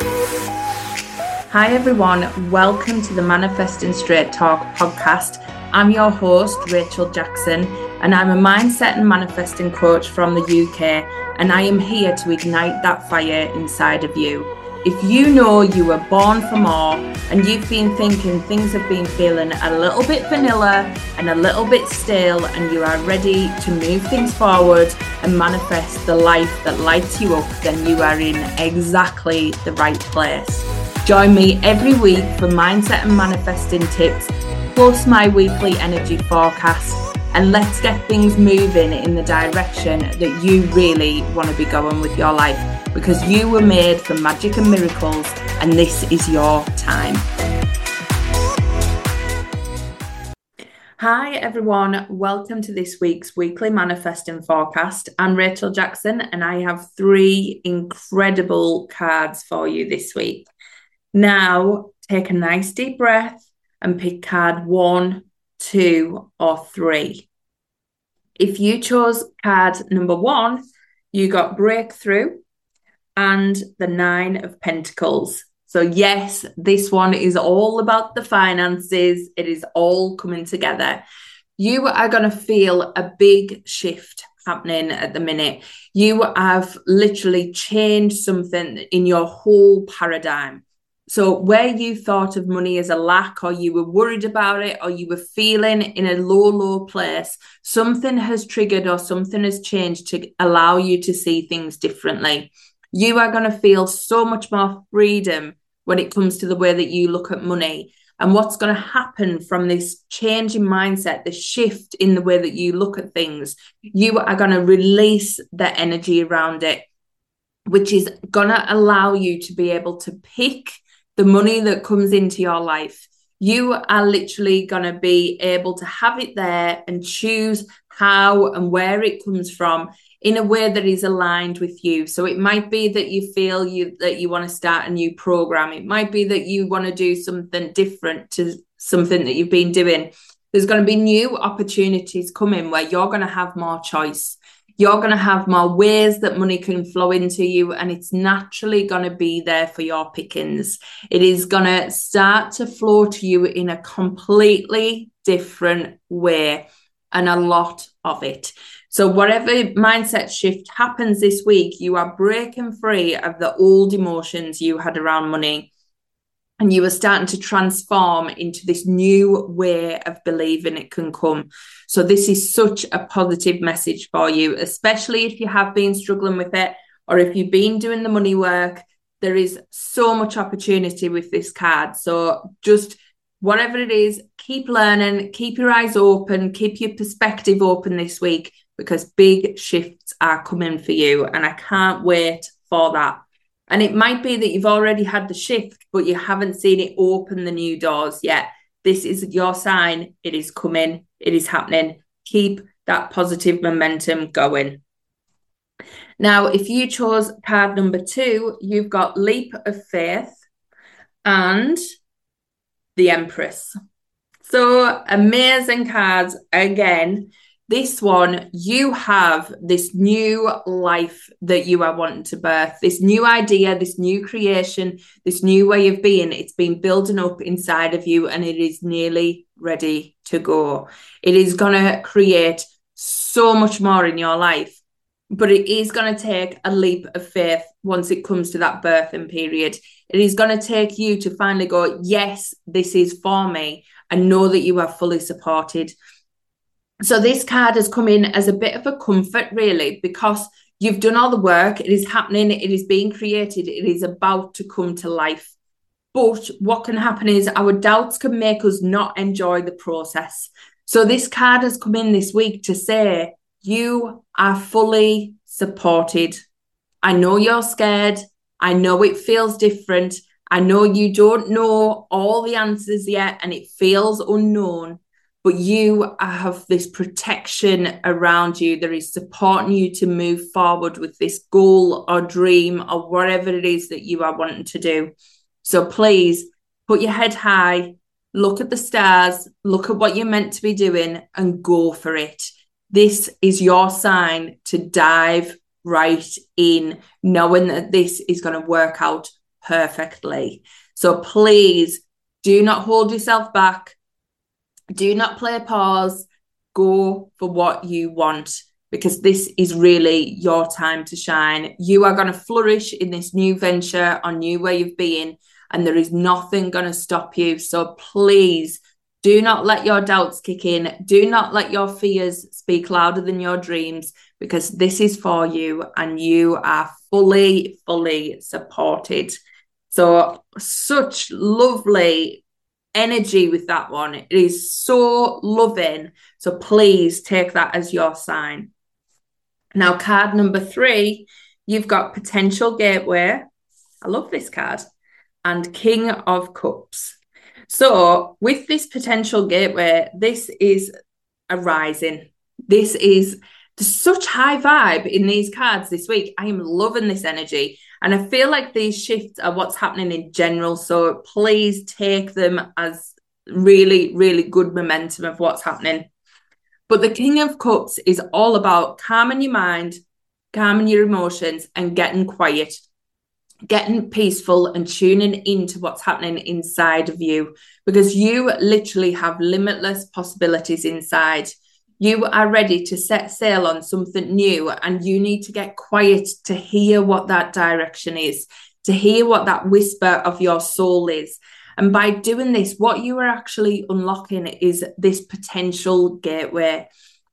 Hi, everyone. Welcome to the Manifesting Straight Talk podcast. I'm your host, Rachel Jackson, and I'm a mindset and manifesting coach from the UK. And I am here to ignite that fire inside of you. If you know you were born for more and you've been thinking things have been feeling a little bit vanilla and a little bit stale, and you are ready to move things forward and manifest the life that lights you up, then you are in exactly the right place. Join me every week for mindset and manifesting tips, plus my weekly energy forecast. And let's get things moving in the direction that you really want to be going with your life because you were made for magic and miracles, and this is your time. Hi, everyone. Welcome to this week's weekly manifesting forecast. I'm Rachel Jackson, and I have three incredible cards for you this week. Now, take a nice deep breath and pick card one, two, or three. If you chose card number one, you got breakthrough and the nine of pentacles. So, yes, this one is all about the finances, it is all coming together. You are going to feel a big shift happening at the minute. You have literally changed something in your whole paradigm. So, where you thought of money as a lack, or you were worried about it, or you were feeling in a low, low place, something has triggered or something has changed to allow you to see things differently. You are going to feel so much more freedom when it comes to the way that you look at money. And what's going to happen from this change in mindset, the shift in the way that you look at things, you are going to release the energy around it, which is going to allow you to be able to pick the money that comes into your life, you are literally going to be able to have it there and choose how and where it comes from in a way that is aligned with you. So it might be that you feel you that you want to start a new program. It might be that you want to do something different to something that you've been doing. There's going to be new opportunities coming where you're going to have more choice you're going to have more ways that money can flow into you and it's naturally going to be there for your pickings. It is going to start to flow to you in a completely different way and a lot of it. So, whatever mindset shift happens this week, you are breaking free of the old emotions you had around money and you are starting to transform into this new way of believing it can come. So, this is such a positive message for you, especially if you have been struggling with it or if you've been doing the money work. There is so much opportunity with this card. So, just whatever it is, keep learning, keep your eyes open, keep your perspective open this week because big shifts are coming for you. And I can't wait for that. And it might be that you've already had the shift, but you haven't seen it open the new doors yet. This is your sign. It is coming. It is happening. Keep that positive momentum going. Now, if you chose card number two, you've got Leap of Faith and the Empress. So amazing cards again this one, you have this new life that you are wanting to birth, this new idea, this new creation, this new way of being. It's been building up inside of you and it is nearly ready to go. It is going to create so much more in your life, but it is going to take a leap of faith once it comes to that birthing period. It is going to take you to finally go, yes, this is for me, and know that you are fully supported. So this card has come in as a bit of a comfort, really, because you've done all the work. It is happening. It is being created. It is about to come to life. But what can happen is our doubts can make us not enjoy the process. So this card has come in this week to say you are fully supported. I know you're scared. I know it feels different. I know you don't know all the answers yet and it feels unknown but you have this protection around you that is supporting you to move forward with this goal or dream or whatever it is that you are wanting to do. So please put your head high, look at the stars, look at what you're meant to be doing, and go for it. This is your sign to dive right in, knowing that this is going to work out perfectly. So please do not hold yourself back. Do not play pause. Go for what you want because this is really your time to shine. You are going to flourish in this new venture on new way of being, and there is nothing going to stop you. So please do not let your doubts kick in. Do not let your fears speak louder than your dreams because this is for you and you are fully, fully supported. So, such lovely energy with that one. It is so loving. So, please take that as your sign. Now, card number three, you've got potential gateway. I love this card. And King of Cups. So, with this potential gateway, this is a rising. This is such high vibe in these cards this week. I am loving this energy. And I feel like these shifts are what's happening in general. So please take them as really, really good momentum of what's happening. But the King of Cups is all about calming your mind, calming your emotions, and getting quiet, getting peaceful, and tuning into what's happening inside of you because you literally have limitless possibilities inside. You are ready to set sail on something new, and you need to get quiet to hear what that direction is, to hear what that whisper of your soul is. And by doing this, what you are actually unlocking is this potential gateway,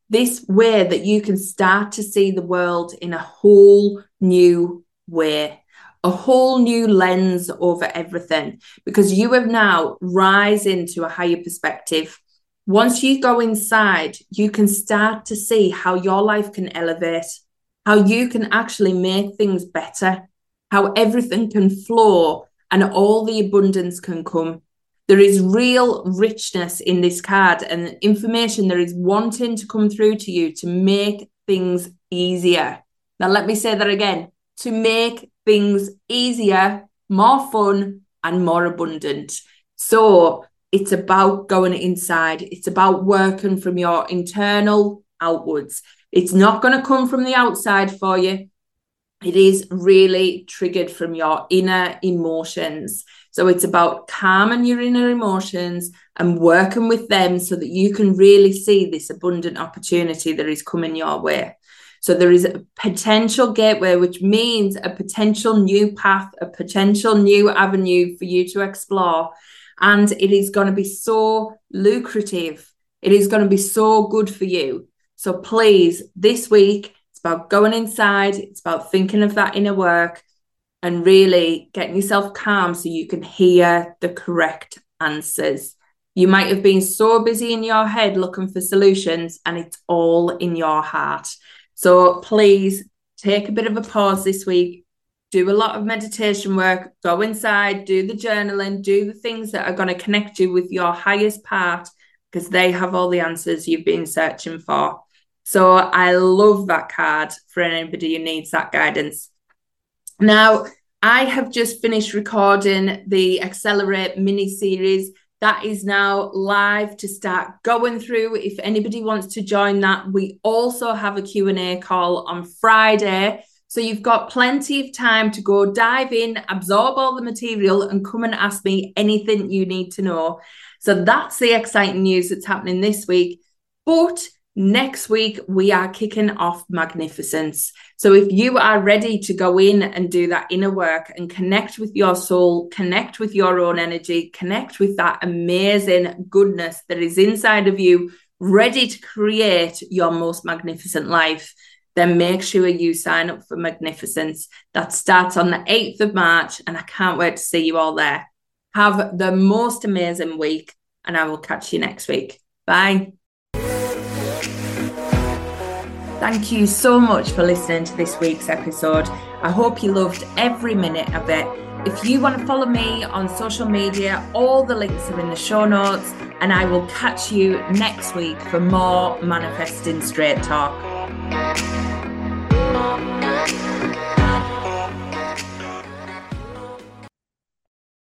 this way that you can start to see the world in a whole new way, a whole new lens over everything, because you have now rise into a higher perspective. Once you go inside, you can start to see how your life can elevate, how you can actually make things better, how everything can flow and all the abundance can come. There is real richness in this card and information there is wanting to come through to you to make things easier. Now, let me say that again to make things easier, more fun, and more abundant. So, it's about going inside, it's about working from your internal outwards. It's not going to come from the outside for you it is really triggered from your inner emotions. So it's about calming your inner emotions and working with them so that you can really see this abundant opportunity that is coming your way. So there is a potential gateway, which means a potential new path, a potential new avenue for you to explore. And it is going to be so lucrative. It is going to be so good for you. So please, this week, it's about going inside, it's about thinking of that inner work and really getting yourself calm so you can hear the correct answers. You might have been so busy in your head looking for solutions, and it's all in your heart. So please take a bit of a pause this week, do a lot of meditation work, go inside, do the journaling, do the things that are going to connect you with your highest part because they have all the answers you've been searching for. So I love that card for anybody who needs that guidance. Now, I have just finished recording the Accelerate mini series. That is now live to start going through. If anybody wants to join that, we also have a Q&A call on Friday. So you've got plenty of time to go dive in, absorb all the material, and come and ask me anything you need to know. So that's the exciting news that's happening this week. But Next week, we are kicking off Magnificence. So, if you are ready to go in and do that inner work and connect with your soul, connect with your own energy, connect with that amazing goodness that is inside of you, ready to create your most magnificent life, then make sure you sign up for Magnificence. That starts on the 8th of March, and I can't wait to see you all there. Have the most amazing week, and I will catch you next week. Bye. Thank you so much for listening to this week's episode. I hope you loved every minute of it. If you want to follow me on social media, all the links are in the show notes, and I will catch you next week for more Manifesting Straight Talk.